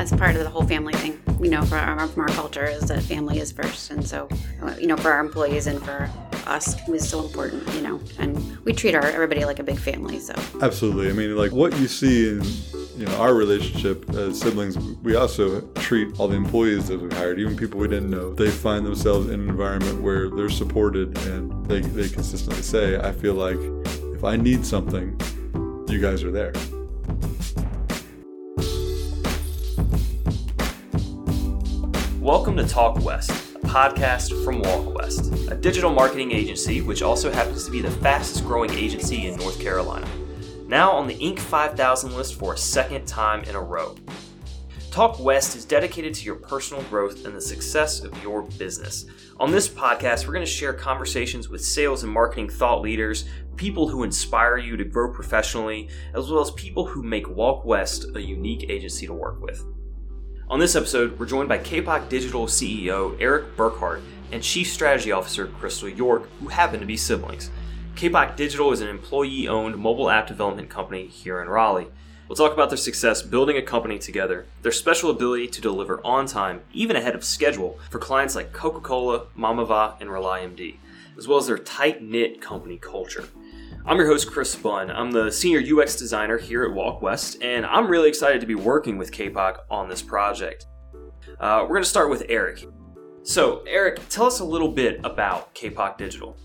that's part of the whole family thing. You know, for our, from our culture is that family is first, and so uh, you know, for our employees and for us is so important. You know, and we treat our everybody like a big family. So absolutely. I mean, like what you see in you know our relationship as siblings, we also treat all the employees that we hired, even people we didn't know. They find themselves in an environment where they're supported, and they they consistently say, "I feel like if I need something, you guys are there." Welcome to Talk West, a podcast from Walk West, a digital marketing agency which also happens to be the fastest growing agency in North Carolina. Now on the Inc. 5000 list for a second time in a row. Talk West is dedicated to your personal growth and the success of your business. On this podcast, we're going to share conversations with sales and marketing thought leaders, people who inspire you to grow professionally, as well as people who make Walk West a unique agency to work with. On this episode, we're joined by Kapok Digital CEO Eric Burkhart and Chief Strategy Officer Crystal York, who happen to be siblings. Kapok Digital is an employee owned mobile app development company here in Raleigh. We'll talk about their success building a company together, their special ability to deliver on time, even ahead of schedule, for clients like Coca Cola, Mamava, and RelyMD, as well as their tight knit company culture. I'm your host, Chris Bunn. I'm the senior UX designer here at Walk West, and I'm really excited to be working with Kapok on this project. Uh, we're going to start with Eric. So, Eric, tell us a little bit about Kapok Digital.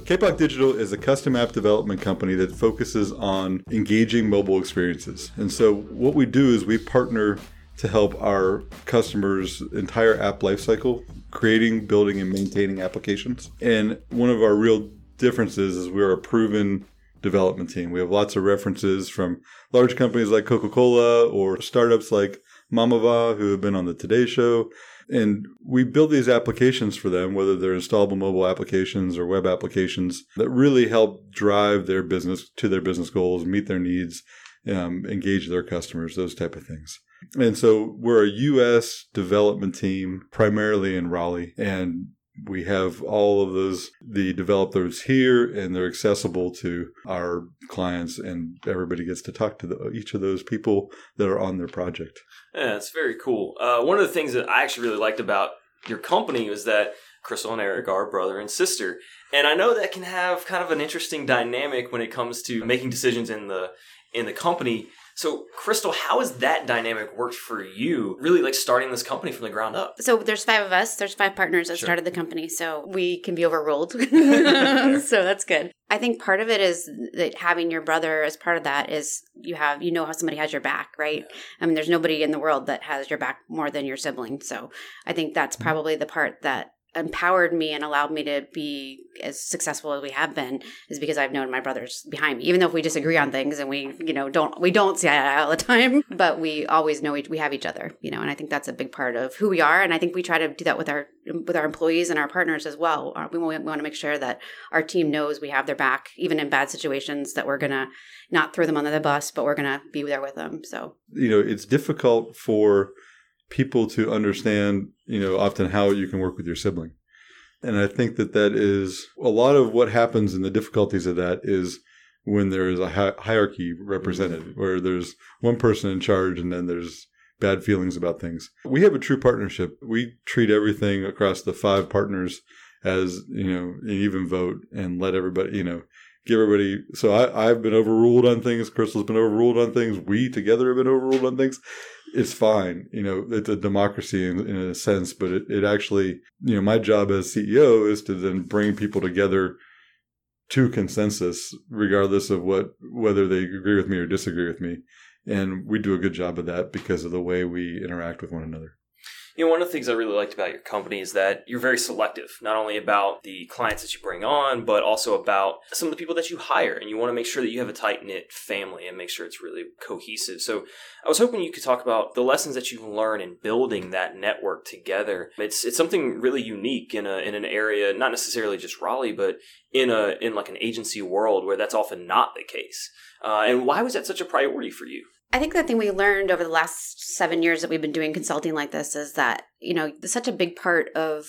Kapok Digital is a custom app development company that focuses on engaging mobile experiences. And so, what we do is we partner to help our customers' entire app lifecycle, creating, building, and maintaining applications. And one of our real differences is we're a proven development team. We have lots of references from large companies like Coca Cola or startups like Mamava who have been on the Today Show. And we build these applications for them, whether they're installable mobile applications or web applications that really help drive their business to their business goals, meet their needs, um, engage their customers, those type of things. And so we're a U.S. development team, primarily in Raleigh, and we have all of those the developers here and they're accessible to our clients and everybody gets to talk to the, each of those people that are on their project. Yeah it's very cool. Uh, one of the things that i actually really liked about your company was that crystal and eric are brother and sister. And i know that can have kind of an interesting dynamic when it comes to making decisions in the in the company so, Crystal, how has that dynamic worked for you? Really, like starting this company from the ground up. So, there's five of us. There's five partners that sure. started the company, so we can be overruled. so that's good. I think part of it is that having your brother as part of that is you have you know how somebody has your back, right? I mean, there's nobody in the world that has your back more than your sibling. So, I think that's mm-hmm. probably the part that empowered me and allowed me to be as successful as we have been is because I've known my brothers behind me. Even though if we disagree on things and we, you know, don't we don't see eye to eye all the time, but we always know we, we have each other, you know. And I think that's a big part of who we are. And I think we try to do that with our with our employees and our partners as well. Uh, we, we want to make sure that our team knows we have their back, even in bad situations. That we're gonna not throw them under the bus, but we're gonna be there with them. So you know, it's difficult for people to understand, you know, often how you can work with your sibling. And I think that that is a lot of what happens in the difficulties of that is when there is a hi- hierarchy represented, mm-hmm. where there's one person in charge and then there's bad feelings about things. We have a true partnership. We treat everything across the five partners as, you know, an even vote and let everybody, you know, give everybody. So I, I've been overruled on things. Crystal's been overruled on things. We together have been overruled on things it's fine. You know, it's a democracy in, in a sense, but it, it actually, you know, my job as CEO is to then bring people together to consensus, regardless of what, whether they agree with me or disagree with me. And we do a good job of that because of the way we interact with one another. You know, one of the things I really liked about your company is that you're very selective, not only about the clients that you bring on, but also about some of the people that you hire. And you want to make sure that you have a tight knit family and make sure it's really cohesive. So I was hoping you could talk about the lessons that you've learned in building that network together. It's it's something really unique in a in an area, not necessarily just Raleigh, but in a in like an agency world where that's often not the case. Uh, and why was that such a priority for you? I think the thing we learned over the last seven years that we've been doing consulting like this is that, you know, such a big part of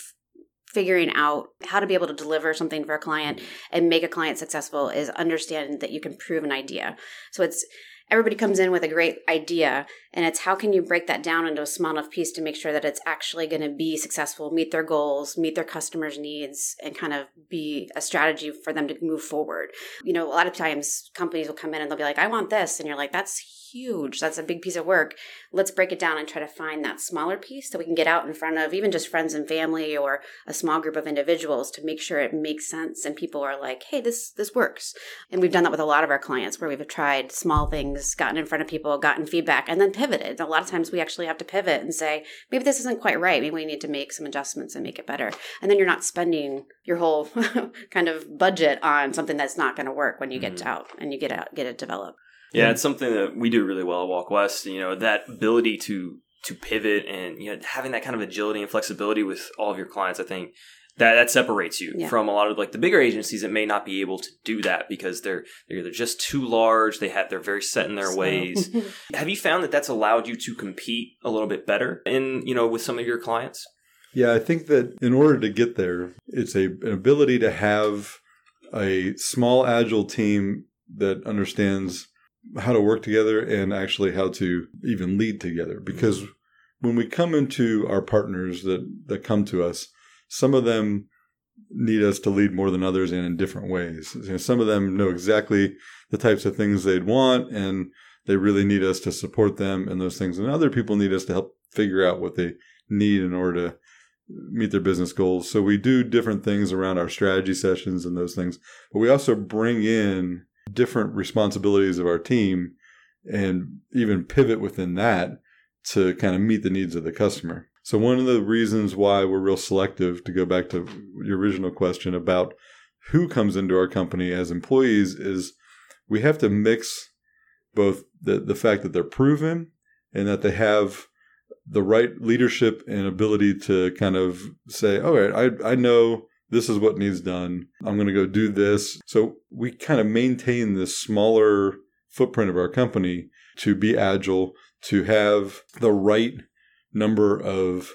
figuring out how to be able to deliver something for a client and make a client successful is understanding that you can prove an idea. So it's everybody comes in with a great idea and it's how can you break that down into a small enough piece to make sure that it's actually going to be successful meet their goals meet their customers needs and kind of be a strategy for them to move forward you know a lot of times companies will come in and they'll be like i want this and you're like that's huge. That's a big piece of work. Let's break it down and try to find that smaller piece that we can get out in front of even just friends and family or a small group of individuals to make sure it makes sense and people are like, "Hey, this this works." And we've done that with a lot of our clients where we've tried small things, gotten in front of people, gotten feedback, and then pivoted. A lot of times we actually have to pivot and say, "Maybe this isn't quite right. Maybe we need to make some adjustments and make it better." And then you're not spending your whole kind of budget on something that's not going to work when you mm-hmm. get out and you get out get it developed. Yeah, it's something that we do really well at Walk West. You know, that ability to to pivot and you know having that kind of agility and flexibility with all of your clients, I think that that separates you yeah. from a lot of like the bigger agencies that may not be able to do that because they're they're either just too large, they have they're very set in their so. ways. have you found that that's allowed you to compete a little bit better in you know with some of your clients? Yeah, I think that in order to get there, it's a an ability to have a small agile team that understands how to work together and actually how to even lead together. Because when we come into our partners that, that come to us, some of them need us to lead more than others and in different ways. You know, some of them know exactly the types of things they'd want and they really need us to support them and those things. And other people need us to help figure out what they need in order to meet their business goals. So we do different things around our strategy sessions and those things, but we also bring in different responsibilities of our team and even pivot within that to kind of meet the needs of the customer. So one of the reasons why we're real selective to go back to your original question about who comes into our company as employees is we have to mix both the, the fact that they're proven and that they have the right leadership and ability to kind of say, all right, I, I know this is what needs done. I'm going to go do this. So we kind of maintain this smaller footprint of our company to be agile, to have the right number of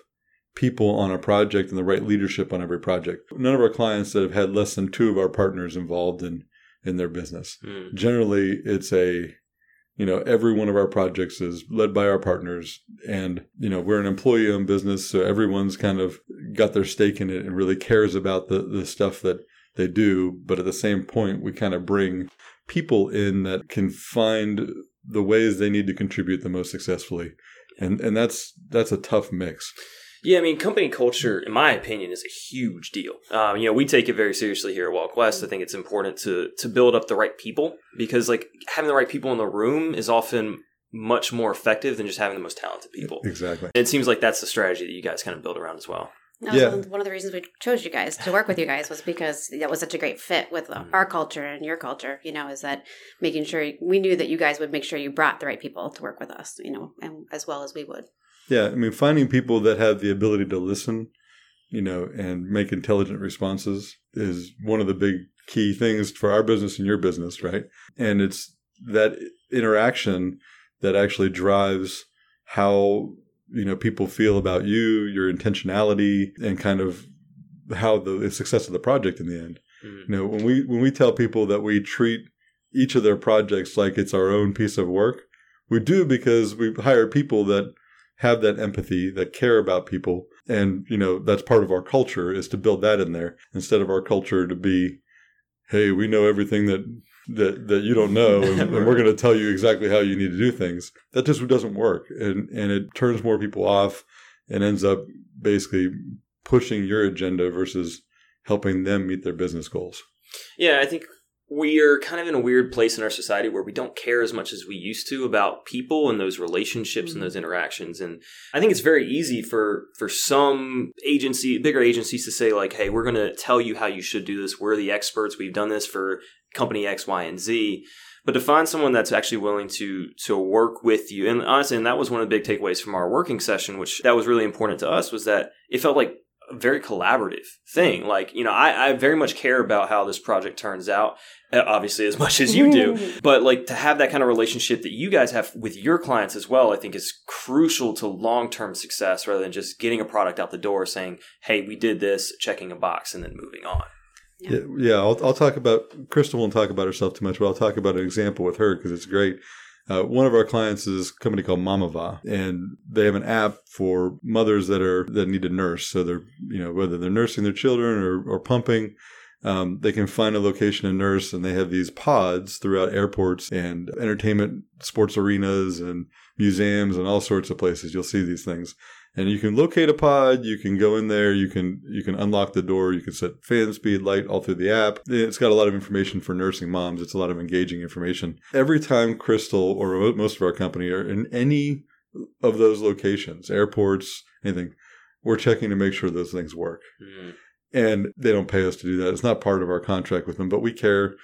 people on a project and the right leadership on every project. None of our clients that have had less than two of our partners involved in in their business. Mm. Generally, it's a you know, every one of our projects is led by our partners. And, you know, we're an employee owned business. So everyone's kind of got their stake in it and really cares about the, the stuff that they do. But at the same point, we kind of bring people in that can find the ways they need to contribute the most successfully. And, and that's, that's a tough mix. Yeah, I mean, company culture, in my opinion, is a huge deal. Um, you know, we take it very seriously here at Walk West. I think it's important to to build up the right people because, like, having the right people in the room is often much more effective than just having the most talented people. Exactly. And it seems like that's the strategy that you guys kind of build around as well. That was yeah. one of the reasons we chose you guys to work with you guys was because that was such a great fit with mm-hmm. our culture and your culture. You know, is that making sure we knew that you guys would make sure you brought the right people to work with us. You know, and as well as we would. Yeah, I mean, finding people that have the ability to listen, you know, and make intelligent responses is one of the big key things for our business and your business, right? And it's that interaction that actually drives how you know people feel about you, your intentionality, and kind of how the success of the project in the end. Mm-hmm. You know, when we when we tell people that we treat each of their projects like it's our own piece of work, we do because we hire people that have that empathy, that care about people. And, you know, that's part of our culture is to build that in there instead of our culture to be, hey, we know everything that that, that you don't know and, and we're going to tell you exactly how you need to do things. That just doesn't work. And, and it turns more people off and ends up basically pushing your agenda versus helping them meet their business goals. Yeah, I think we are kind of in a weird place in our society where we don't care as much as we used to about people and those relationships mm-hmm. and those interactions. And i think it's very easy for for some agency bigger agencies to say like hey we're going to tell you how you should do this. We're the experts. We've done this for company x y and z. But to find someone that's actually willing to to work with you and honestly and that was one of the big takeaways from our working session which that was really important to us was that it felt like very collaborative thing. Like, you know, I, I very much care about how this project turns out, uh, obviously as much as you do. but like to have that kind of relationship that you guys have with your clients as well, I think is crucial to long term success rather than just getting a product out the door saying, hey, we did this, checking a box, and then moving on. Yeah, yeah I'll, I'll talk about, Crystal won't talk about herself too much, but I'll talk about an example with her because it's great. Uh, one of our clients is a company called Mamava, and they have an app for mothers that are that need to nurse. So they're you know whether they're nursing their children or, or pumping, um, they can find a location and nurse, and they have these pods throughout airports and entertainment, sports arenas, and museums, and all sorts of places. You'll see these things, and you can locate a pod. You can go in there. You can you can unlock the door. You can set fan speed, light all through the app. It's got a lot of information for nursing moms. It's a lot of engaging information. Every time Crystal or most of our company are in any of those locations, airports, anything, we're checking to make sure those things work. Mm. And they don't pay us to do that. It's not part of our contract with them, but we care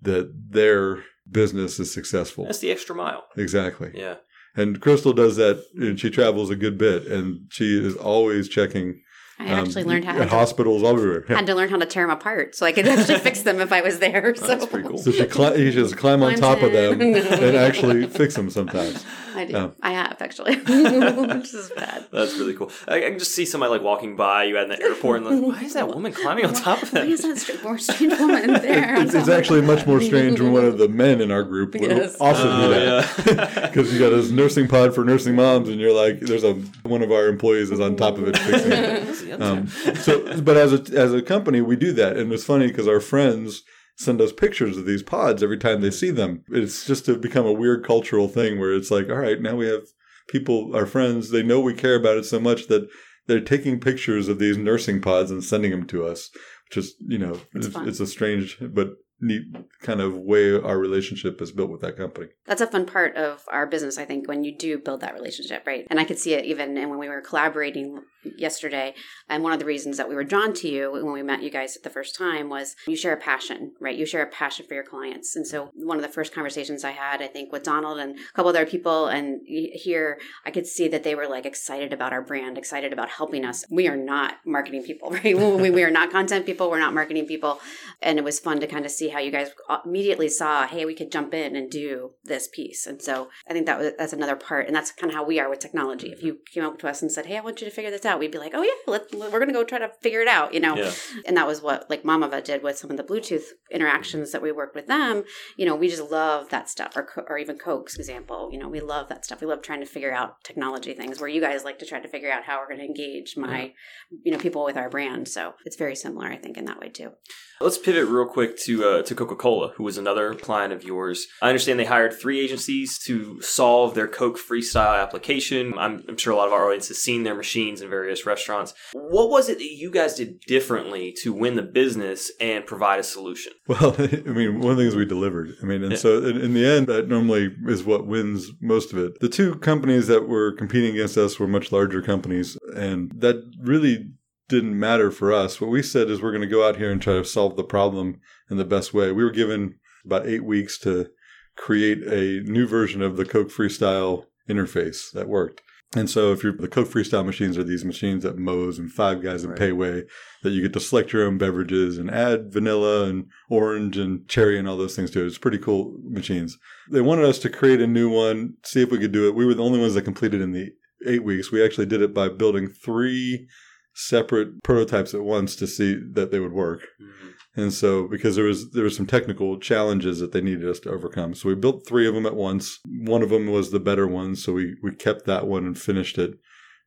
that their business is successful. That's the extra mile. Exactly. Yeah. And Crystal does that, and she travels a good bit, and she is always checking. I actually um, learned how at to, hospitals everywhere. Yeah. Had to learn how to tear them apart, so I could actually fix them if I was there. So. That's pretty cool. So she, cli- she just climb on top in. of them and actually fix them sometimes. I do. Um, I have actually, which is bad. That's really cool. I, I, can just see somebody like walking by you at the airport and like, why is that woman climbing on top of that? Why is that more strange woman there? It's, it's actually much more strange when one of the men in our group yes. also uh, do that because yeah. you got this nursing pod for nursing moms, and you're like, there's a one of our employees is on top of it fixing it. Um, so, but as a as a company, we do that, and it's funny because our friends send us pictures of these pods every time they see them. It's just to become a weird cultural thing where it's like, all right, now we have people, our friends, they know we care about it so much that they're taking pictures of these nursing pods and sending them to us, which is, you know, it's, it's a strange but neat kind of way our relationship is built with that company. That's a fun part of our business, I think, when you do build that relationship, right? And I could see it even when we were collaborating yesterday. And one of the reasons that we were drawn to you when we met you guys the first time was you share a passion, right? You share a passion for your clients. And so one of the first conversations I had, I think, with Donald and a couple other people, and here I could see that they were like excited about our brand, excited about helping us. We are not marketing people, right? we, we are not content people. We're not marketing people. And it was fun to kind of see how you guys immediately saw, hey, we could jump in and do this piece. And so I think that was, that's another part. And that's kind of how we are with technology. If you came up to us and said, hey, I want you to figure this out we'd be like, oh yeah, let, we're going to go try to figure it out, you know? Yeah. And that was what like Mamava did with some of the Bluetooth interactions that we worked with them. You know, we just love that stuff or, or even Coke's example, you know, we love that stuff. We love trying to figure out technology things where you guys like to try to figure out how we're going to engage my, yeah. you know, people with our brand. So it's very similar, I think, in that way too. Let's pivot real quick to uh, to Coca Cola, who was another client of yours. I understand they hired three agencies to solve their Coke Freestyle application. I'm, I'm sure a lot of our audience has seen their machines in various restaurants. What was it that you guys did differently to win the business and provide a solution? Well, I mean, one of the things we delivered. I mean, and so in, in the end, that normally is what wins most of it. The two companies that were competing against us were much larger companies, and that really didn't matter for us. What we said is we're going to go out here and try to solve the problem in the best way. We were given about eight weeks to create a new version of the Coke Freestyle interface that worked. And so if you're the Coke Freestyle machines are these machines at Moe's and Five Guys and right. Payway that you get to select your own beverages and add vanilla and orange and cherry and all those things to it. It's pretty cool machines. They wanted us to create a new one, see if we could do it. We were the only ones that completed in the eight weeks. We actually did it by building three separate prototypes at once to see that they would work. Mm-hmm. And so because there was there were some technical challenges that they needed us to overcome. So we built three of them at once. One of them was the better one, so we we kept that one and finished it.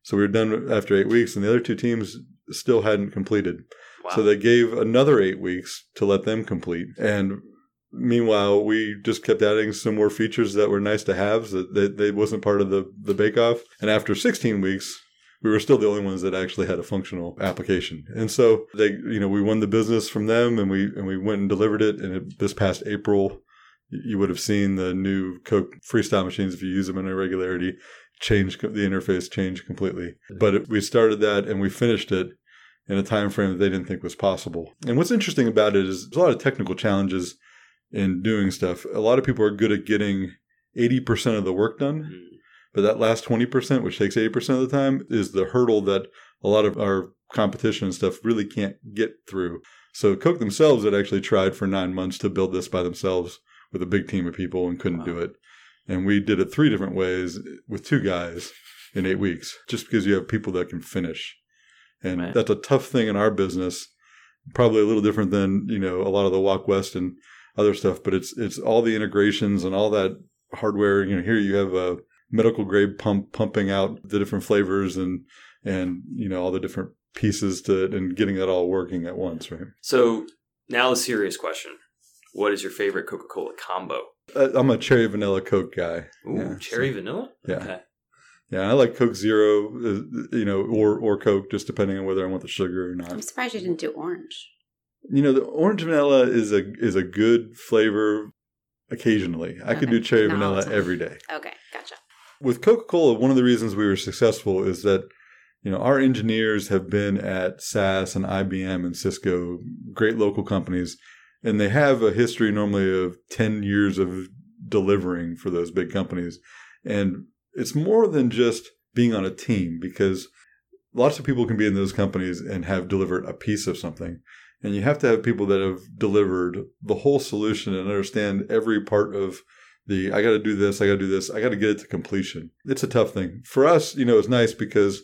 So we were done after 8 weeks and the other two teams still hadn't completed. Wow. So they gave another 8 weeks to let them complete. And meanwhile, we just kept adding some more features that were nice to have that they, they wasn't part of the the bake off. And after 16 weeks, we were still the only ones that actually had a functional application. And so they, you know, we won the business from them and we, and we went and delivered it. And it, this past April, you would have seen the new Coke freestyle machines if you use them in irregularity change the interface change completely. But it, we started that and we finished it in a time frame that they didn't think was possible. And what's interesting about it is there's a lot of technical challenges in doing stuff. A lot of people are good at getting 80% of the work done. Mm-hmm. But that last 20%, which takes 80% of the time, is the hurdle that a lot of our competition and stuff really can't get through. So Coke themselves had actually tried for nine months to build this by themselves with a big team of people and couldn't wow. do it. And we did it three different ways with two guys in eight weeks, just because you have people that can finish. And Man. that's a tough thing in our business. Probably a little different than, you know, a lot of the Walk West and other stuff, but it's it's all the integrations and all that hardware. You know, here you have a medical grade pump pumping out the different flavors and and you know all the different pieces to it and getting that all working at once, right? So now the serious question: What is your favorite Coca Cola combo? Uh, I'm a cherry vanilla Coke guy. Ooh, Yeah, cherry so- vanilla. Yeah. Okay. Yeah, I like Coke Zero, uh, you know, or or Coke, just depending on whether I want the sugar or not. I'm surprised you didn't do orange. You know, the orange vanilla is a is a good flavor occasionally. I could do cherry Not vanilla every day. Okay, gotcha. With Coca Cola, one of the reasons we were successful is that you know our engineers have been at SAS and IBM and Cisco, great local companies, and they have a history normally of ten years of delivering for those big companies, and it's more than just being on a team because lots of people can be in those companies and have delivered a piece of something. And you have to have people that have delivered the whole solution and understand every part of the I got to do this, I got to do this, I got to get it to completion. It's a tough thing. For us, you know, it's nice because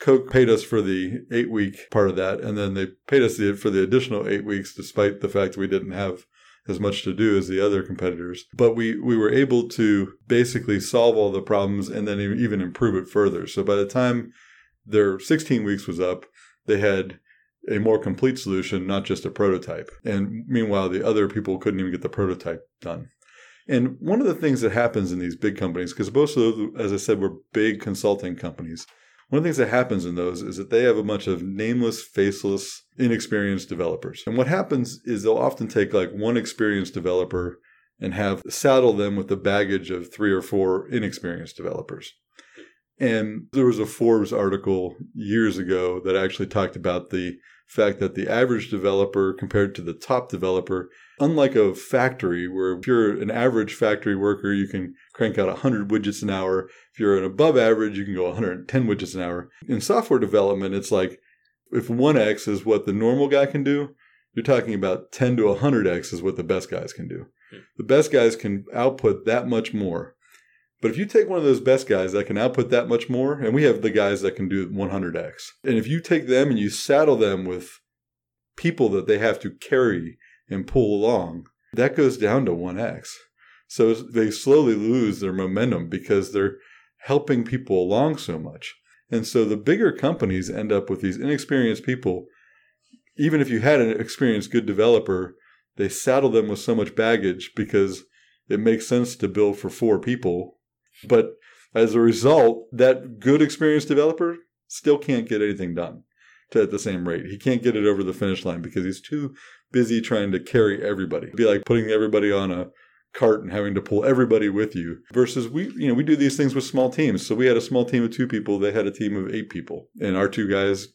Coke paid us for the eight week part of that, and then they paid us the, for the additional eight weeks, despite the fact we didn't have as much to do as the other competitors. But we, we were able to basically solve all the problems and then even improve it further. So by the time their 16 weeks was up, they had a more complete solution, not just a prototype. And meanwhile, the other people couldn't even get the prototype done. And one of the things that happens in these big companies, because most of those, as I said, were big consulting companies, one of the things that happens in those is that they have a bunch of nameless, faceless, inexperienced developers. And what happens is they'll often take like one experienced developer and have saddle them with the baggage of three or four inexperienced developers. And there was a Forbes article years ago that actually talked about the fact that the average developer compared to the top developer, unlike a factory where if you're an average factory worker, you can crank out 100 widgets an hour. If you're an above average, you can go 110 widgets an hour. In software development, it's like if 1x is what the normal guy can do, you're talking about 10 to 100x is what the best guys can do. Hmm. The best guys can output that much more. But if you take one of those best guys that can output that much more, and we have the guys that can do 100x, and if you take them and you saddle them with people that they have to carry and pull along, that goes down to 1x. So they slowly lose their momentum because they're helping people along so much. And so the bigger companies end up with these inexperienced people. Even if you had an experienced good developer, they saddle them with so much baggage because it makes sense to build for four people. But as a result, that good experienced developer still can't get anything done to, at the same rate. He can't get it over the finish line because he's too busy trying to carry everybody. It'd be like putting everybody on a cart and having to pull everybody with you versus we you know we do these things with small teams so we had a small team of two people they had a team of eight people and our two guys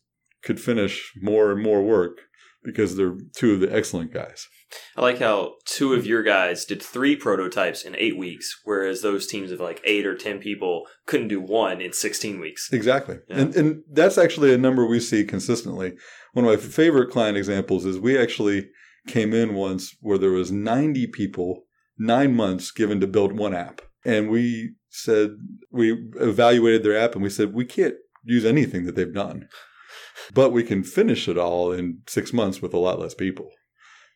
could finish more and more work because they're two of the excellent guys I like how two of your guys did three prototypes in eight weeks, whereas those teams of like eight or ten people couldn't do one in sixteen weeks. Exactly. Yeah. And, and that's actually a number we see consistently. One of my favorite client examples is we actually came in once where there was 90 people, nine months given to build one app. And we said, we evaluated their app and we said, we can't use anything that they've done, but we can finish it all in six months with a lot less people.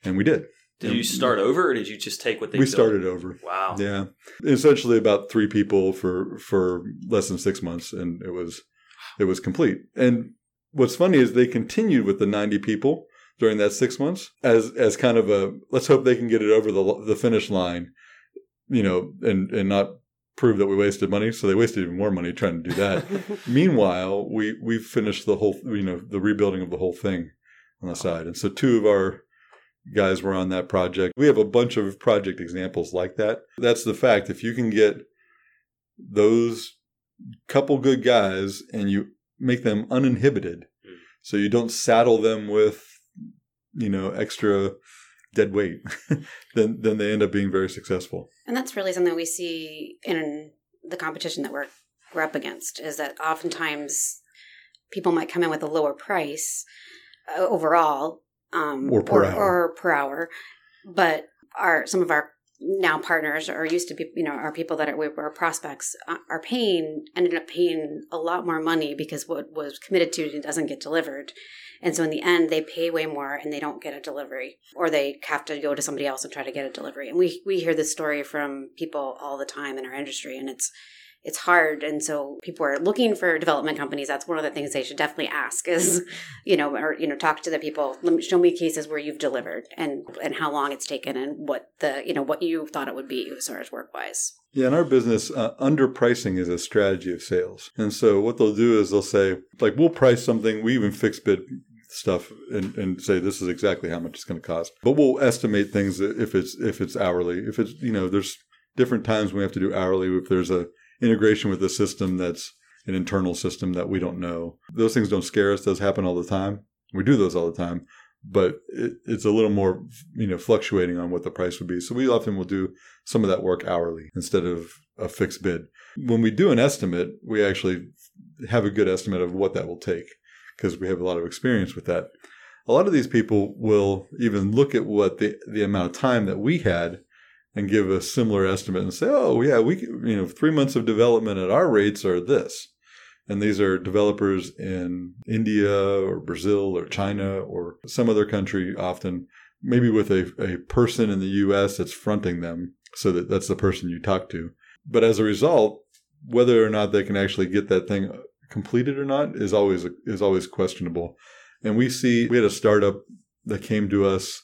And we did. Did you start over, or did you just take what they? we built? started over. Wow. Yeah, essentially about three people for for less than six months, and it was it was complete. And what's funny is they continued with the ninety people during that six months as as kind of a let's hope they can get it over the the finish line, you know, and and not prove that we wasted money. So they wasted even more money trying to do that. Meanwhile, we we finished the whole you know the rebuilding of the whole thing on the side, and so two of our guys were on that project. We have a bunch of project examples like that. That's the fact. If you can get those couple good guys and you make them uninhibited, Mm. so you don't saddle them with, you know, extra dead weight, then then they end up being very successful. And that's really something we see in the competition that we're we're up against is that oftentimes people might come in with a lower price uh, overall um, Or per hour. or per hour, but our some of our now partners or used to be, you know, our people that are, were prospects uh, are paying, ended up paying a lot more money because what was committed to doesn't get delivered. And so in the end, they pay way more and they don't get a delivery, or they have to go to somebody else and try to get a delivery. And we we hear this story from people all the time in our industry, and it's it's hard and so people are looking for development companies that's one of the things they should definitely ask is you know or you know talk to the people me, show me cases where you've delivered and and how long it's taken and what the you know what you thought it would be as far as work wise yeah, in our business, uh, underpricing is a strategy of sales. And so what they'll do is they'll say, like, we'll price something. We even fix bid stuff and, and say this is exactly how much it's going to cost. But we'll estimate things if it's if it's hourly. If it's you know, there's different times we have to do hourly. If there's a integration with a system that's an internal system that we don't know, those things don't scare us. Those happen all the time. We do those all the time but it, it's a little more you know fluctuating on what the price would be. So we often will do some of that work hourly instead of a fixed bid. When we do an estimate, we actually have a good estimate of what that will take because we have a lot of experience with that. A lot of these people will even look at what the the amount of time that we had and give a similar estimate and say, "Oh, yeah, we you know, 3 months of development at our rates are this." And these are developers in India or Brazil or China or some other country, often maybe with a, a person in the US that's fronting them so that that's the person you talk to. But as a result, whether or not they can actually get that thing completed or not is always is always questionable. And we see we had a startup that came to us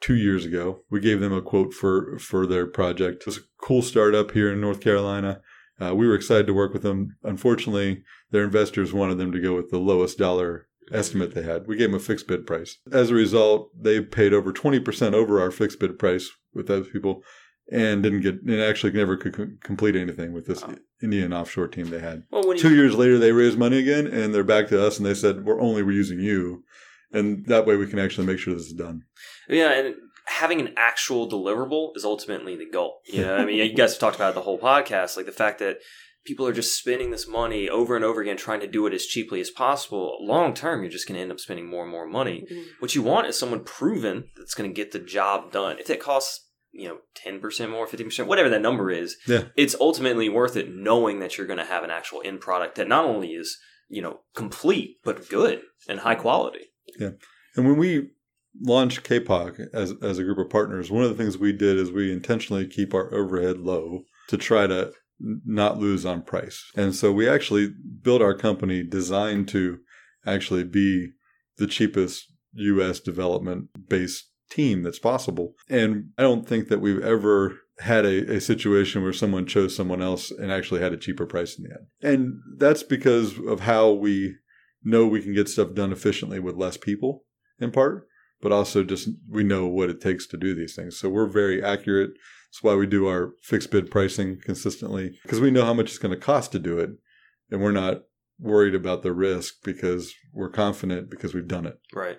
two years ago. We gave them a quote for for their project. It was a cool startup here in North Carolina. Uh, we were excited to work with them. Unfortunately, their investors wanted them to go with the lowest dollar estimate they had. We gave them a fixed bid price. As a result, they paid over 20% over our fixed bid price with those people and didn't get and actually never could complete anything with this wow. Indian offshore team they had. Well, Two you, years later, they raised money again and they're back to us and they said, we're only we're using you. And that way we can actually make sure this is done. Yeah. And having an actual deliverable is ultimately the goal. You know, I mean, you guys have talked about the whole podcast, like the fact that people are just spending this money over and over again trying to do it as cheaply as possible. Long term, you're just going to end up spending more and more money. Mm-hmm. What you want is someone proven that's going to get the job done. If it costs you know 10% more 15% whatever that number is yeah. it's ultimately worth it knowing that you're going to have an actual end product that not only is you know complete but good and high quality yeah and when we launched Kapok as, as a group of partners, one of the things we did is we intentionally keep our overhead low to try to not lose on price. And so we actually built our company designed to actually be the cheapest US development based team that's possible. And I don't think that we've ever had a, a situation where someone chose someone else and actually had a cheaper price in the end. And that's because of how we know we can get stuff done efficiently with less people in part but also just we know what it takes to do these things. So we're very accurate. That's why we do our fixed bid pricing consistently because we know how much it's going to cost to do it. And we're not worried about the risk because we're confident because we've done it. Right.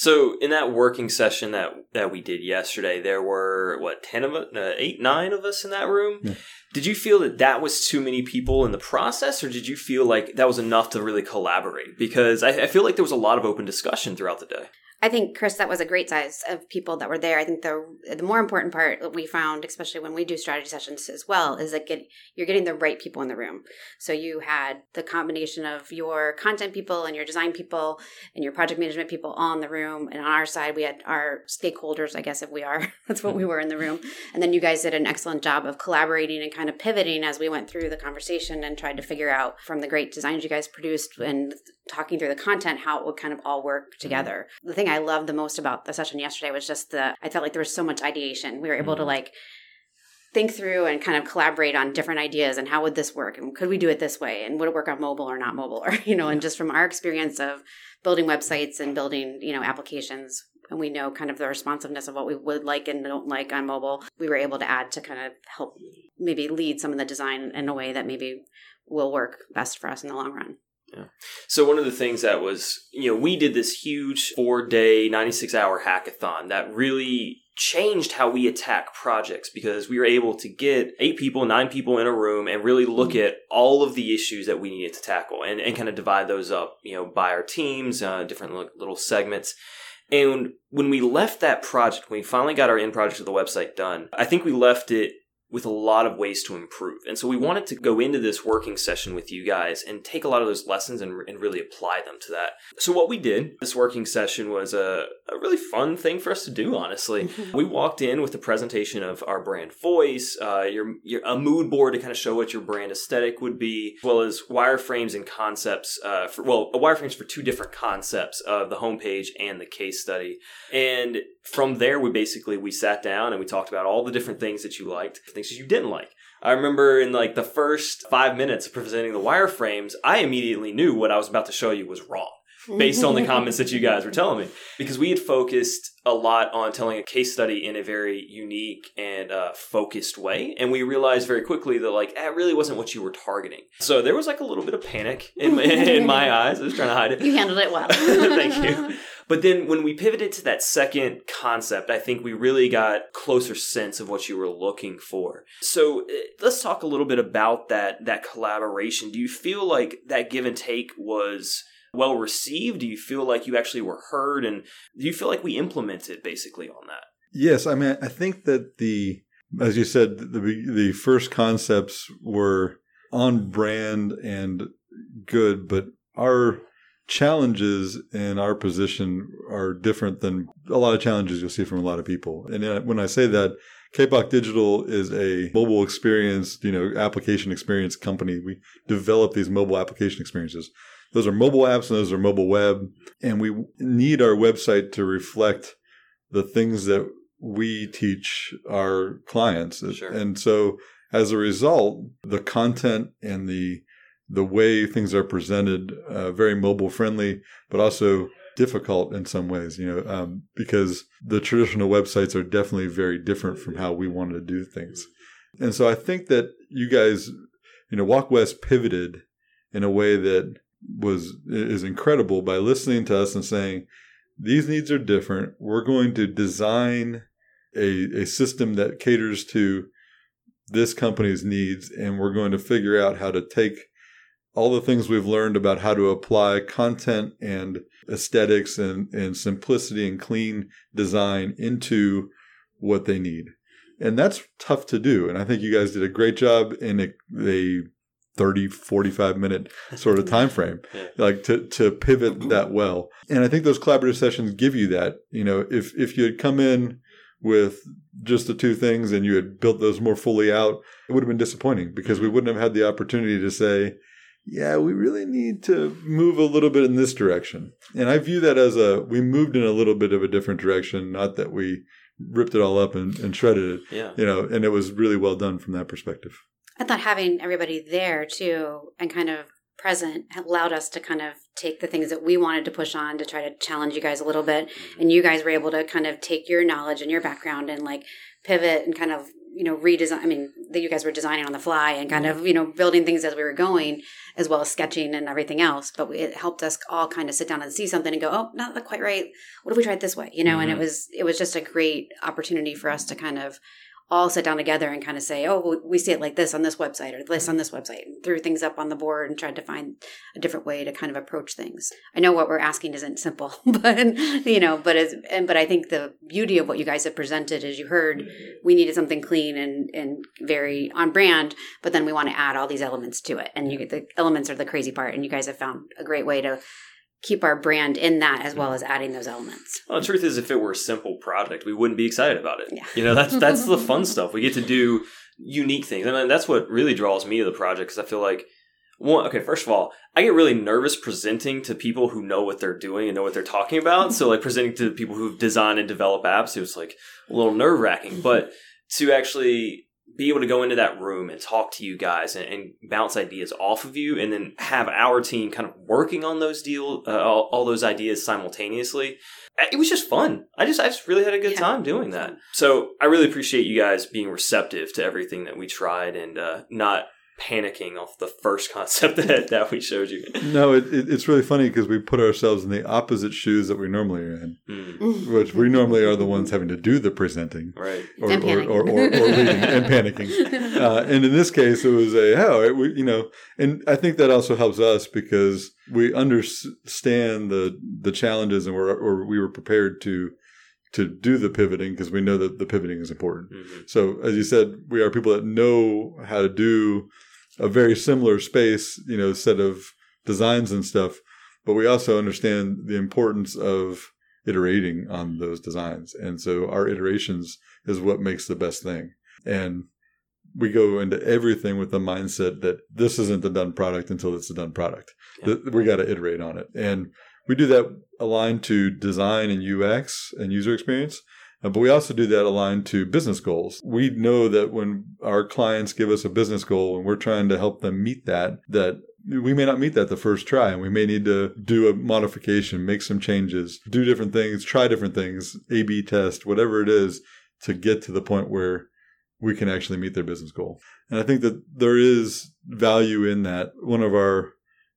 So in that working session that that we did yesterday, there were what ten of uh, eight, nine of us in that room. Yeah. Did you feel that that was too many people in the process, or did you feel like that was enough to really collaborate? Because I, I feel like there was a lot of open discussion throughout the day. I think Chris, that was a great size of people that were there. I think the the more important part that we found, especially when we do strategy sessions as well, is that get you're getting the right people in the room. So you had the combination of your content people and your design people and your project management people all in the room. And on our side, we had our stakeholders. I guess if we are, that's what we mm-hmm. were in the room. And then you guys did an excellent job of collaborating and kind of pivoting as we went through the conversation and tried to figure out from the great designs you guys produced and talking through the content how it would kind of all work mm-hmm. together. Mm-hmm. The thing I loved the most about the session yesterday was just the I felt like there was so much ideation. We were able mm-hmm. to like think through and kind of collaborate on different ideas and how would this work and could we do it this way and would it work on mobile or not mobile or you know and just from our experience of building websites and building you know applications and we know kind of the responsiveness of what we would like and don't like on mobile we were able to add to kind of help maybe lead some of the design in a way that maybe will work best for us in the long run yeah. So one of the things that was, you know, we did this huge four day, 96 hour hackathon that really changed how we attack projects because we were able to get eight people, nine people in a room and really look at all of the issues that we needed to tackle and, and kind of divide those up, you know, by our teams, uh, different little segments. And when we left that project, when we finally got our end project of the website done, I think we left it with a lot of ways to improve. And so we wanted to go into this working session with you guys and take a lot of those lessons and, and really apply them to that. So what we did, this working session was a, a really fun thing for us to do, honestly. we walked in with a presentation of our brand voice, uh, your, your, a mood board to kind of show what your brand aesthetic would be, as well as wireframes and concepts, uh, for, well, wireframes for two different concepts of the homepage and the case study. And from there we basically we sat down and we talked about all the different things that you liked things that you didn't like. I remember in like the first five minutes of presenting the wireframes i immediately knew what i was about to show you was wrong based on the comments that you guys were telling me. Because we had focused a lot on telling a case study in a very unique and uh, focused way and we realized very quickly that like that really wasn't what you were targeting. So there was like a little bit of panic in my, in my eyes. I was trying to hide it. You handled it well. Thank you but then when we pivoted to that second concept, I think we really got closer sense of what you were looking for. So eh, let's talk a little bit about that that collaboration. Do you feel like that give and take was well received? Do you feel like you actually were heard and do you feel like we implemented basically on that? Yes, I mean I think that the as you said the the first concepts were on brand and good, but our challenges in our position are different than a lot of challenges you'll see from a lot of people. And uh, when I say that, Kapok Digital is a mobile experience, you know, application experience company. We develop these mobile application experiences. Those are mobile apps and those are mobile web. And we need our website to reflect the things that we teach our clients. Sure. And so as a result, the content and the the way things are presented, uh, very mobile friendly, but also difficult in some ways, you know, um, because the traditional websites are definitely very different from how we wanted to do things. And so I think that you guys, you know, Walk West pivoted in a way that was is incredible by listening to us and saying these needs are different. We're going to design a, a system that caters to this company's needs, and we're going to figure out how to take all the things we've learned about how to apply content and aesthetics and, and simplicity and clean design into what they need. And that's tough to do. And I think you guys did a great job in a, a 30, 45 minute sort of time frame, yeah. like to, to pivot that well. And I think those collaborative sessions give you that. You know, if, if you had come in with just the two things and you had built those more fully out, it would have been disappointing because we wouldn't have had the opportunity to say, yeah, we really need to move a little bit in this direction. And I view that as a, we moved in a little bit of a different direction, not that we ripped it all up and, and shredded it. Yeah. You know, and it was really well done from that perspective. I thought having everybody there too and kind of present allowed us to kind of take the things that we wanted to push on to try to challenge you guys a little bit. Mm-hmm. And you guys were able to kind of take your knowledge and your background and like pivot and kind of you know redesign i mean that you guys were designing on the fly and kind of you know building things as we were going as well as sketching and everything else but it helped us all kind of sit down and see something and go oh not quite right what if we tried this way you know mm-hmm. and it mm-hmm. was it was just a great opportunity for us to kind of all sit down together and kind of say, oh, we see it like this on this website or this on this website, and threw things up on the board and tried to find a different way to kind of approach things. I know what we're asking isn't simple, but you know, but as and but I think the beauty of what you guys have presented is you heard we needed something clean and and very on brand, but then we want to add all these elements to it, and you get the elements are the crazy part, and you guys have found a great way to keep our brand in that as well as mm-hmm. adding those elements. Well, the truth is, if it were a simple project, we wouldn't be excited about it. Yeah. You know, that's that's the fun stuff. We get to do unique things, and that's what really draws me to the project because I feel like. One, okay, first of all, I get really nervous presenting to people who know what they're doing and know what they're talking about. so, like presenting to people who design and develop apps, it was like a little nerve wracking. But to actually be able to go into that room and talk to you guys and, and, bounce ideas off of you and then have our team kind of working on those deal uh, all, all, those ideas simultaneously it was just fun. I just i just really had a good yeah. time doing that. So i really appreciate you guys being receptive to everything that we tried and uh, not panicking off the first concept that, that we showed you. No, it, it, it's really funny because we put ourselves in the opposite shoes that we normally are in, Mm, which we normally are the ones having to do the presenting. right. Or, And or, panicking. or, or, or reading and panicking. Uh, and in this case, it was a, oh, we, you know, and I think that also helps us because we understand the the challenges and we're, or we were prepared to to do the pivoting because we know that the pivoting is important. Mhm. So as you said, we are people that know how to do a very similar space, you know, set of designs and stuff, but we also understand the importance of iterating on those designs. And so our iterations is what makes the best thing. And we go into everything with the mindset that this isn't the done product until it's the done product. Yeah. We got to iterate on it. And we do that aligned to design and UX and user experience. Uh, but we also do that aligned to business goals. We know that when our clients give us a business goal and we're trying to help them meet that, that we may not meet that the first try and we may need to do a modification, make some changes, do different things, try different things, A B test, whatever it is to get to the point where we can actually meet their business goal. And I think that there is value in that. One of our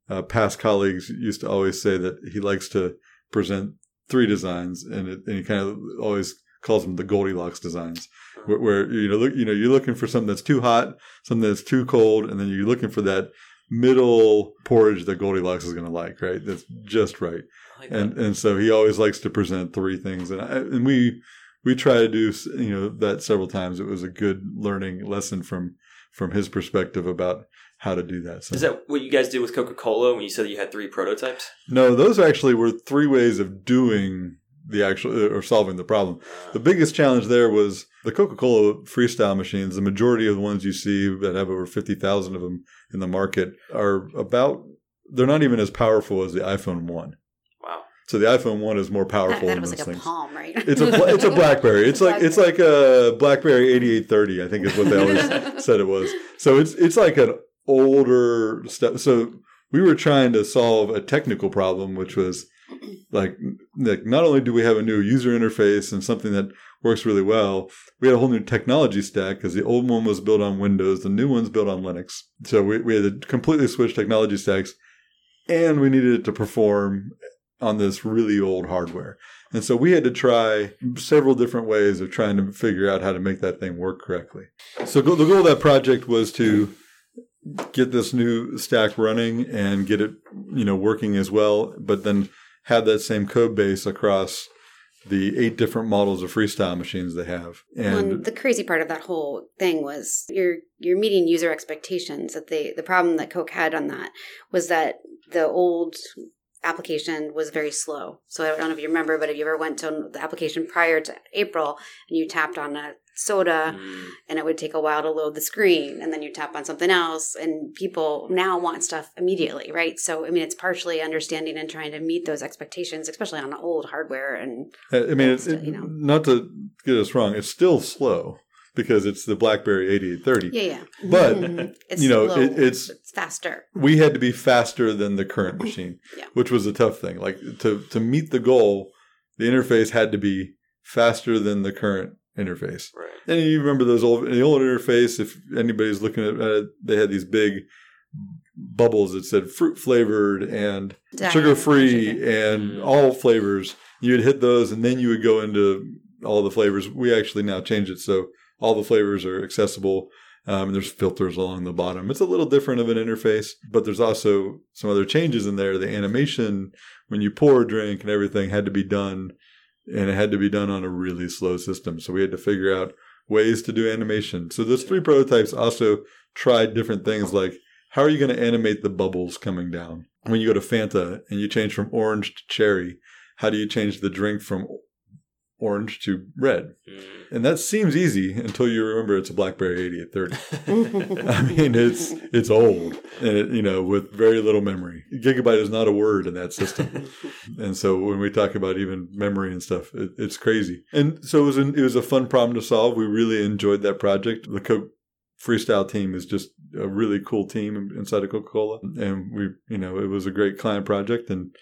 uh, past colleagues used to always say that he likes to present three designs and, it, and he kind of always calls them the Goldilocks designs where, where you know look you know you're looking for something that's too hot, something that's too cold, and then you're looking for that middle porridge that Goldilocks is going to like, right? That's just right. Like that. And and so he always likes to present three things, and I, and we we try to do you know that several times. It was a good learning lesson from from his perspective about how to do that. So Is that what you guys did with Coca Cola when you said you had three prototypes? no, those actually were three ways of doing the actual uh, or solving the problem. The biggest challenge there was the Coca Cola freestyle machines. The majority of the ones you see that have over 50,000 of them in the market are about, they're not even as powerful as the iPhone 1. Wow. So the iPhone 1 is more That, powerful that than was those like a palm, right? It's a it's a BlackBerry. It's like it's like a BlackBerry 8830. I think is what they always said it was. So it's it's like an older stuff. So we were trying to solve a technical problem, which was like like not only do we have a new user interface and something that works really well, we had a whole new technology stack because the old one was built on Windows, the new one's built on Linux. So we, we had to completely switch technology stacks, and we needed it to perform eh, on this really old hardware. And so we had to try several different ways of trying to figure out how to make that thing work correctly. So the goal of that project was to get this new stack running and get it, you know, working as well, but then have that same code base across the eight different models of freestyle machines they have. And And the crazy part of that whole thing was you're you're meeting user expectations. That the the problem that Coke had on that was that the old application was very slow. So I don't know if you remember, but if you ever went to the application prior to April and you tapped on a soda Mm, and it would take a while to load the screen and then you tap on something else and people now want stuff immediately right so i mean it's partially understanding and trying to meet those expectations especially on old hardware and I mean, it's, It's, you know. not to get us wrong, it's still slow because it's the BlackBerry 8830. yeah yeah But, it's you know, slow, it- it's- it's faster we had to be faster than the current machine, Yeah. which was a tough thing. Like to to meet the goal, the interface had to be faster than the current interface. right. And you remember those old the old interface. If anybody's looking at it, they had these big bubbles that said fruit flavored and sugar free and Mm. all flavors. You'd hit those, and then you would go into all the flavors. We actually now change it so all the flavors are accessible. Um, there's filters along the bottom. It's a little different of an interface, but there's also some other changes in there. The animation, when you pour a drink and everything, had to be done, and it had to be done on a really slow system. So we had to figure out ways to do animation. So those three prototypes also tried different things like how are you going to animate the bubbles coming down? When you go to Fanta and you change from orange to cherry, how do you change the drink from orange to red? Mm. And that seems easy until you remember it's a BlackBerry 8830. I mean, it's it's old and it, you know with very little memory. Gigabyte is not a word in that system, and so when we talk about even memory and stuff, it, it's crazy. And so it was an, it was a fun problem to solve. We really enjoyed that project. The Coke Freestyle team is just a really cool team inside of Coca Cola, and we you know it was a great client project, and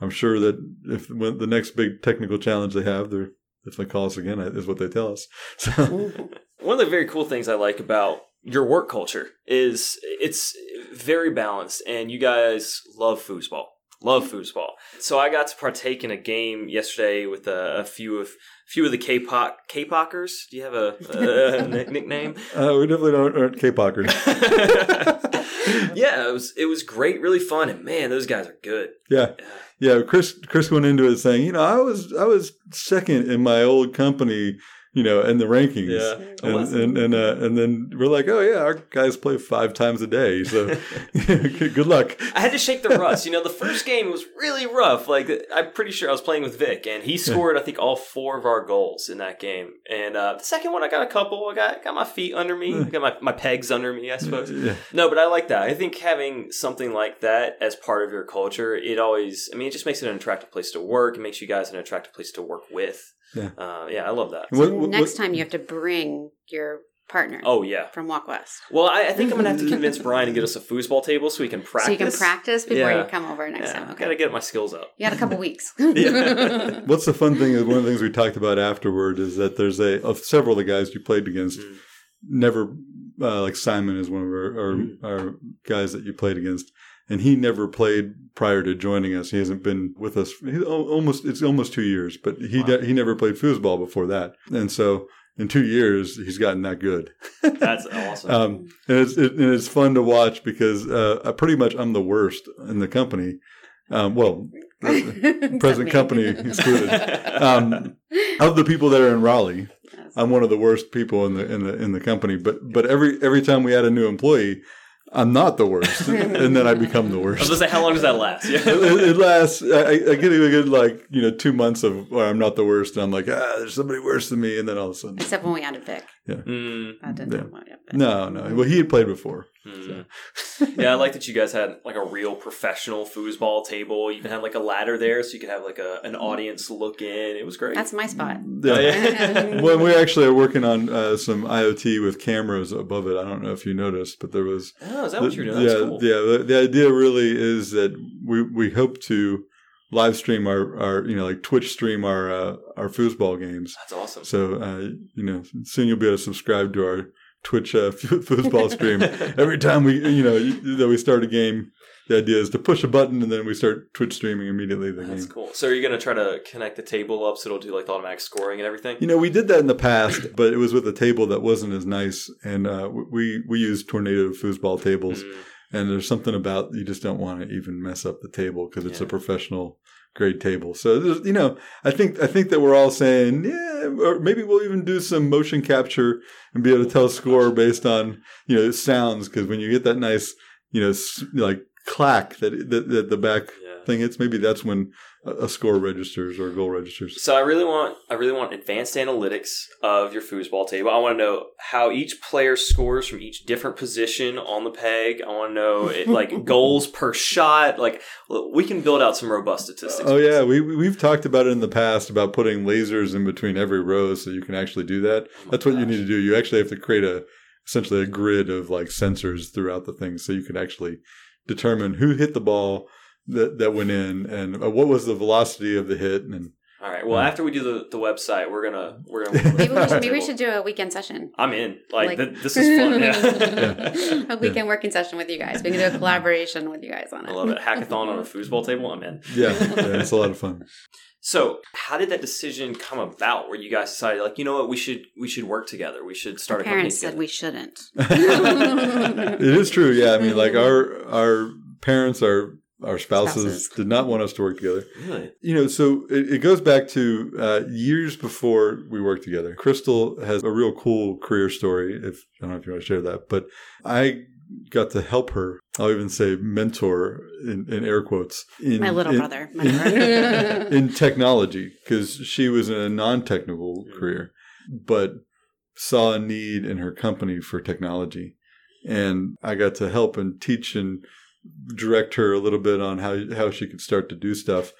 I'm sure that if when the next big technical challenge they have, they're if they call us again, is what they tell us. So One of the very cool things I like about your work culture is it's very balanced, and you guys love foosball. Love foosball. So I got to partake in a game yesterday with a, a few of few of the Kapok Kapokers. Do you have a, a nickname? Uh, we definitely don't aren't Kapokers. yeah, it was it was great, really fun, and man, those guys are good. Yeah, yeah. Chris Chris went into it saying, you know, I was I was second in my old company you know, in the rankings. Yeah. And and and, uh, and then we're like, oh yeah, our guys play five times a day, so good luck. I had to shake the rust. You know, the first game was really rough. Like I'm pretty sure I was playing with Vic, and he scored I think all four of our goals in that game. And uh, the second one, I got a couple. I got got my feet under me. I got my, my pegs under me, I suppose. Yeah. No, but I like that. I think having something like that as part of your culture, it always. I mean, it just makes it an attractive place to work. It makes you guys an attractive place to work with. Yeah. Uh, yeah, I love that. So what, what, next time you have to bring your partner. Oh yeah, from Walk West. Well, I, I, think I'm gonna have to convince Brian to get us a foosball table so we can practice. So you can practice before yeah. you come over next yeah, time. Okay. Gotta get my skills up. You got a couple weeks. What's the fun thing is one of the things we talked about afterward is that there's a of several of the guys you played against. Mm. Never uh, like Simon is one of our, our, mm. our guys that you played against and he never played prior to joining us. He hasn't been with us almost it's almost two years, but he wow. he never played foosball before that, and so in two years he's gotten that good. That's awesome. um, and it's it, and it's fun to watch because uh, pretty much I'm the worst in the company. Um, well, present company excluded. Um, of the people that are in Raleigh, I'm one of the worst people in the in the in the company. But but every every time we add a new employee I'm not the worst, and then I become the worst. I was gonna say, how long does that last? Yeah, it, it, lasts. I, I, get a good like you know two months of where I'm not the worst, and I'm like, ah, there's somebody worse than me, and then all of a sudden, except when we added Vic. Yeah, mm. I didn't yeah. know yet. No, no. Well, he had played before. Mm. So. yeah, I like that you guys had like a real professional foosball table. You even had like a ladder there, so you could have like a an audience look in. It was great. That's my spot. Yeah. yeah. well, we actually are working on uh, some IoT with cameras above it. I don't know if you noticed, but there was. Oh, is that the, what you're doing? yeah, cool. yeah. The, the idea really is that we we hope to live stream our, our you know like Twitch stream our uh, our foosball games. That's awesome. So uh, you know soon you'll be able to subscribe to our Twitch uh, foosball stream. Every time we, you know, that we start a game, the idea is to push a button and then we start Twitch streaming immediately. The That's game. cool. So are you going to try to connect the table up so it'll do like the automatic scoring and everything? You know, we did that in the past, but it was with a table that wasn't as nice, and uh, we we used tornado foosball tables. Mm. And there's something about you just don't want to even mess up the table because it's yeah. a professional grade table. So you know, I think I think that we're all saying, yeah, or maybe we'll even do some motion capture and be able to tell score based on you know sounds because when you get that nice you know like clack that that, that the back yeah. thing hits, maybe that's when a score registers or goal registers. So I really want I really want advanced analytics of your foosball table. I want to know how each player scores from each different position on the peg. I want to know it, like goals per shot. Like we can build out some robust statistics. Oh yeah, we we've talked about it in the past about putting lasers in between every row so you can actually do that. Oh That's what you need to do. You actually have to create a essentially a grid of like sensors throughout the thing so you can actually determine who hit the ball that that went in, and uh, what was the velocity of the hit, and all right. Well, after we do the, the website, we're gonna we're gonna maybe we should, maybe we should do a weekend session. I'm in. Like, like th- this is fun. Yeah. a weekend yeah. working session with you guys. We can do a collaboration with you guys on it. I love it. Hackathon on a foosball table. I'm in. Yeah, yeah, it's a lot of fun. So, how did that decision come about? Where you guys decided, like, you know what, we should we should work together. We should start our a company. Parents said we shouldn't. it is true. Yeah, I mean, like our our parents are our spouses, spouses, did not want us to work together. Really? You know, so it, it goes back to uh, years before we worked together. Crystal has a real cool career story. If I don't know if you want to share that, but I got to help her. I'll even say mentor in, in air quotes. In, My little in, brother. In, in technology, because she was in a non-technical career, but saw a need in her company for technology. And I got to help and teach and direct her a little bit on how how she could start to do stuff.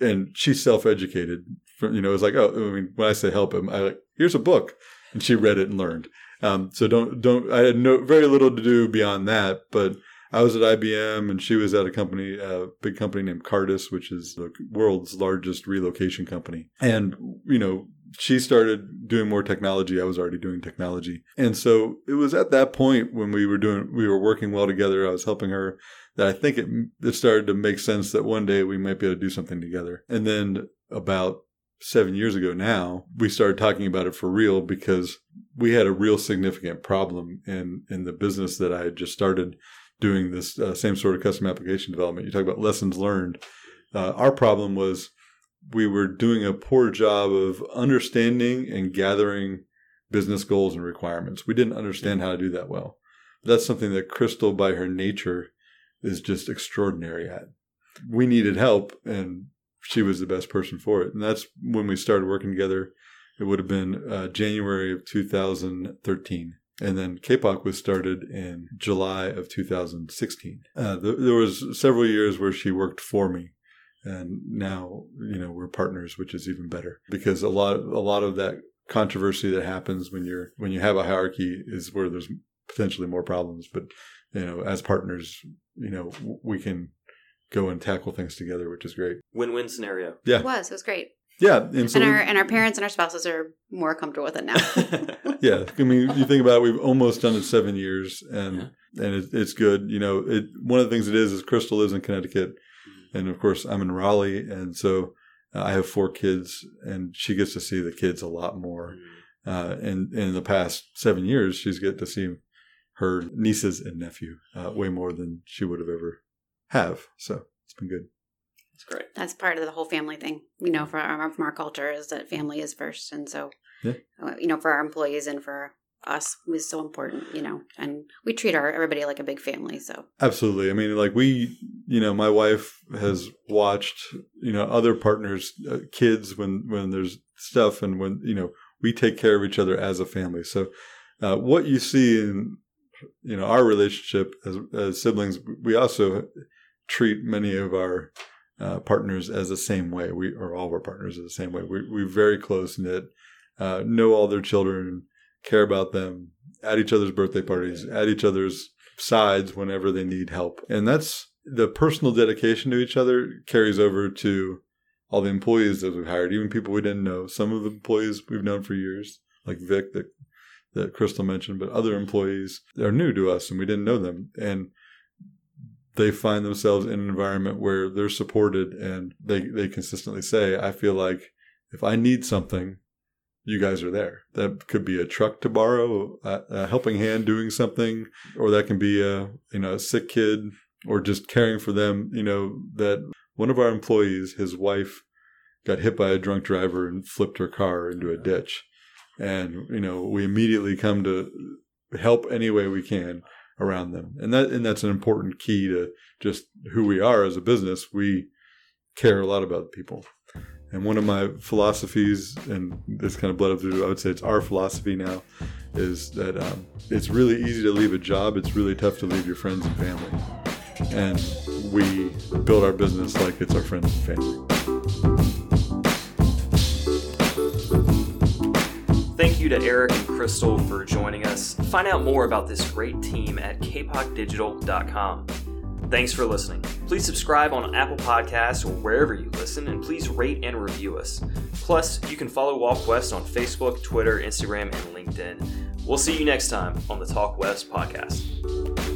And she's self educated. You know, it's like oh, I mean, when I say help him, I like here's a book, and she read it and learned. Um, so don't don't I had no very little to do beyond that, but I was at IBM and she was at a company, a big company named Cartus, which is the world's largest relocation company. And, you know, she started doing more technology. I was already doing technology. And so it was at that point when we were doing, we were working well together. I was helping her that I think it, it started to make sense that one day we might be able to do something together. And then about seven years ago now, we started talking about it for real because we had a real significant problem in, in the business that I had just started doing this uh, same sort of custom application development. You talk about lessons learned. Uh, our problem was we were doing a poor job of understanding and gathering business goals and requirements. We didn't understand how to do that well. That's something that Crystal, by her nature, is just extraordinary at. We needed help, and she was the best person for it. And that's when we started working together. It would have been uh, January of 2013. And then Kapok was started in July of 2016. Uh, there was several years where she worked for me and now you know we're partners which is even better. Because a lot a lot of that controversy that happens when you're when you have a hierarchy is where there's potentially more problems. But you know as partners you know we can go and tackle things together which is great. Win-win scenario. Yeah. It was. It was great. Yeah and, so and our and our parents and our spouses are more comfortable with it now. Yeah. I mean you think about it we've almost done it seven years and yeah. and it, it's good. You know it one of the things it is is crystal lives in connecticut and of course I'm in Raleigh, and so uh, I have four kids, and she gets to see the kids a lot more. Mm. Uh, and, and in the past seven years, she's get to see her nieces and nephew uh, way more than she would have ever have. So it's been good. That's great. That's part of the whole family thing. you know from our, from our culture is that family is first, and so yeah. Uh, you know for our employees and for us was so important, you know, and we treat our everybody like a big family. So absolutely, I mean, like we, you know, my wife has watched, you know, other partners' uh, kids when when there's stuff, and when you know we take care of each other as a family. So uh, what you see in you know our relationship as, as siblings, we also treat many of our uh, partners as the same way. We or all of our partners are the same way. We we're very close knit, uh, know all their children care about them, at each other's birthday parties, at each other's sides whenever they need help. And that's the personal dedication to each other carries over to all the employees that we've hired, even people we didn't know. Some of the employees we've known for years, like Vic that that Crystal mentioned, but other employees are new to us and we didn't know them. And they find themselves in an environment where they're supported and they, they consistently say, I feel like if I need something, you guys are there. That could be a truck to borrow, a, a, helping hand doing something, or that can be a you know a sick kid, or just caring for them. You know that one of our employees, his wife, got hit by a drunk driver and flipped her car into a ditch, and you know we immediately come to help any way we can around them, and that and that's an important key to just who we are as a business. We care a lot about people. And one of my philosophies, and this kind of bled up through, I would say it's our philosophy now, is that um, it's really easy to leave a job. It's really tough to leave your friends and family. And we build our business like it's our friends and family. Thank you to Eric and Crystal for joining us. Find out more about this great team at kapokdigital.com. Thanks for listening. Please subscribe on Apple Podcasts or wherever you listen, and please rate and review us. Plus, you can follow Walk West on Facebook, Twitter, Instagram, and LinkedIn. We'll see you next time on the Talk West podcast.